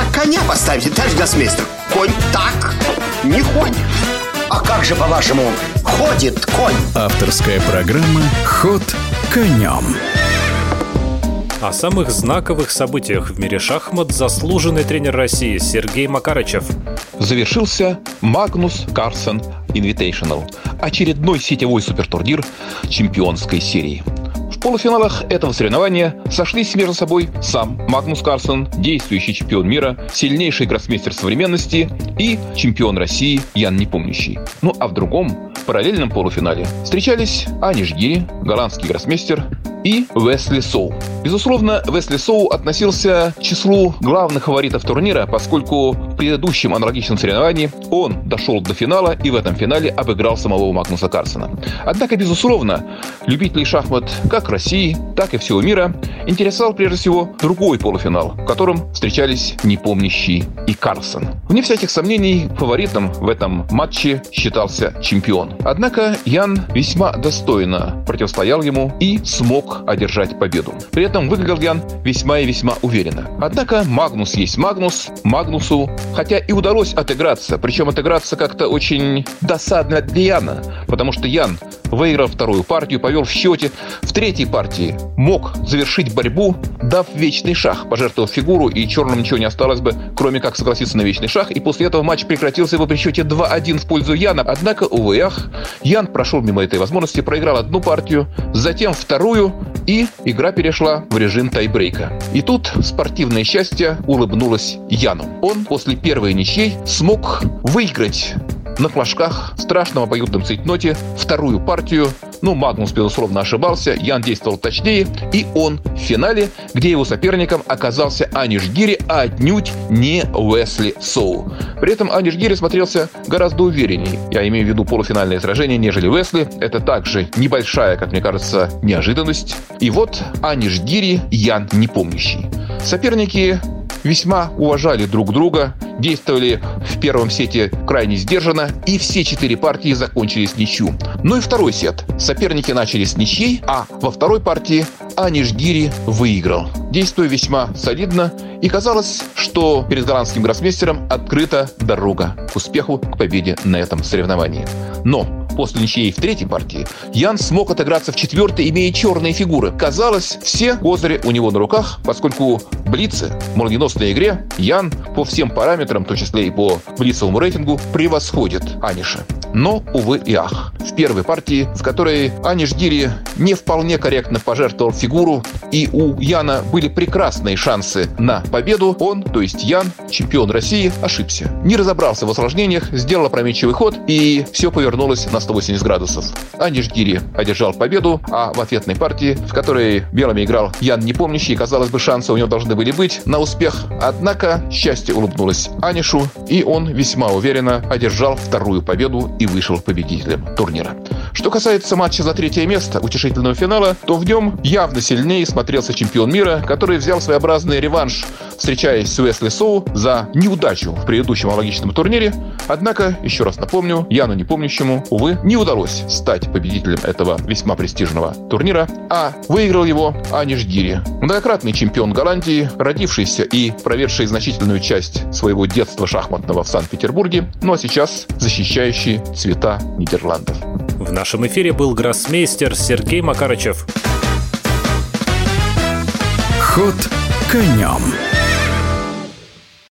как коня поставите, товарищ гроссмейстер? Конь так не ходит. А как же, по-вашему, ходит конь? Авторская программа «Ход конем». О самых знаковых событиях в мире шахмат заслуженный тренер России Сергей Макарычев. Завершился Магнус Карсен Invitational – очередной сетевой супертурнир чемпионской серии. В полуфиналах этого соревнования сошлись между собой сам Магнус Карсон, действующий чемпион мира, сильнейший гроссмейстер современности и чемпион России Ян Непомнящий. Ну а в другом, параллельном полуфинале встречались Ани Жгири, голландский гроссмейстер, и Весли Соу. Безусловно, Весли Соу относился к числу главных фаворитов турнира, поскольку предыдущем аналогичном соревновании он дошел до финала и в этом финале обыграл самого Магнуса Карсона. Однако, безусловно, любителей шахмат как России, так и всего мира интересовал прежде всего другой полуфинал, в котором встречались непомнящий и Карсон. Вне всяких сомнений, фаворитом в этом матче считался чемпион. Однако Ян весьма достойно противостоял ему и смог одержать победу. При этом выглядел Ян весьма и весьма уверенно. Однако Магнус есть Магнус. Магнусу, хотя и удалось отыграться, причем отыграться как-то очень досадно для Яна, потому что Ян выиграл вторую партию, повел в счете. В третьей партии мог завершить борьбу, дав вечный шах, пожертвовав фигуру, и черным ничего не осталось бы, кроме как согласиться на вечный шах. И после этого матч прекратился бы при счете 2-1 в пользу Яна. Однако, увы, ах, Ян прошел мимо этой возможности, проиграл одну партию, затем вторую, и игра перешла в режим тайбрейка. И тут спортивное счастье улыбнулось Яну. Он после первой ничьей смог выиграть на флажках в страшном обоюдном цейтноте вторую партию. Ну, Магнус, безусловно, ошибался, Ян действовал точнее, и он в финале, где его соперником оказался Аниш Гири, а отнюдь не Уэсли Соу. При этом Аниш Гири смотрелся гораздо увереннее. Я имею в виду полуфинальное сражение, нежели Уэсли. Это также небольшая, как мне кажется, неожиданность. И вот Аниш Гири, Ян непомнящий. Соперники весьма уважали друг друга, действовали в первом сете крайне сдержанно, и все четыре партии закончились ничью. Ну и второй сет. Соперники начали с ничьей, а во второй партии Аниш Гири выиграл, действуя весьма солидно, и казалось, что перед голландским гроссмейстером открыта дорога к успеху, к победе на этом соревновании. Но после ничьей в третьей партии, Ян смог отыграться в четвертой, имея черные фигуры. Казалось, все козыри у него на руках, поскольку в Блице, в молниеносной игре, Ян по всем параметрам, в том числе и по блицевому рейтингу, превосходит Аниша. Но, увы и ах. В первой партии, в которой Аниш Гири не вполне корректно пожертвовал фигуру, и у Яна были прекрасные шансы на победу, он, то есть Ян, чемпион России, ошибся. Не разобрался в осложнениях, сделал опрометчивый ход, и все повернулось на 180 градусов. Аниш Гири одержал победу, а в ответной партии, в которой белыми играл Ян Непомнящий, казалось бы, шансы у него должны были быть на успех. Однако счастье улыбнулось Анишу, и он весьма уверенно одержал вторую победу и вышел победителем турнира. Что касается матча за третье место, утешительного финала, то в нем явно сильнее смотрелся чемпион мира, который взял своеобразный реванш, встречаясь с Уэсли Соу за неудачу в предыдущем аналогичном турнире. Однако, еще раз напомню, Яну Непомнящему, увы, не удалось стать победителем этого весьма престижного турнира, а выиграл его Аниш Гири, многократный чемпион Голландии, родившийся и проведший значительную часть своего детства шахматного в Санкт-Петербурге, ну а сейчас защищающий цвета Нидерландов. В нашем эфире был гроссмейстер Сергей Макарычев. Ход конем.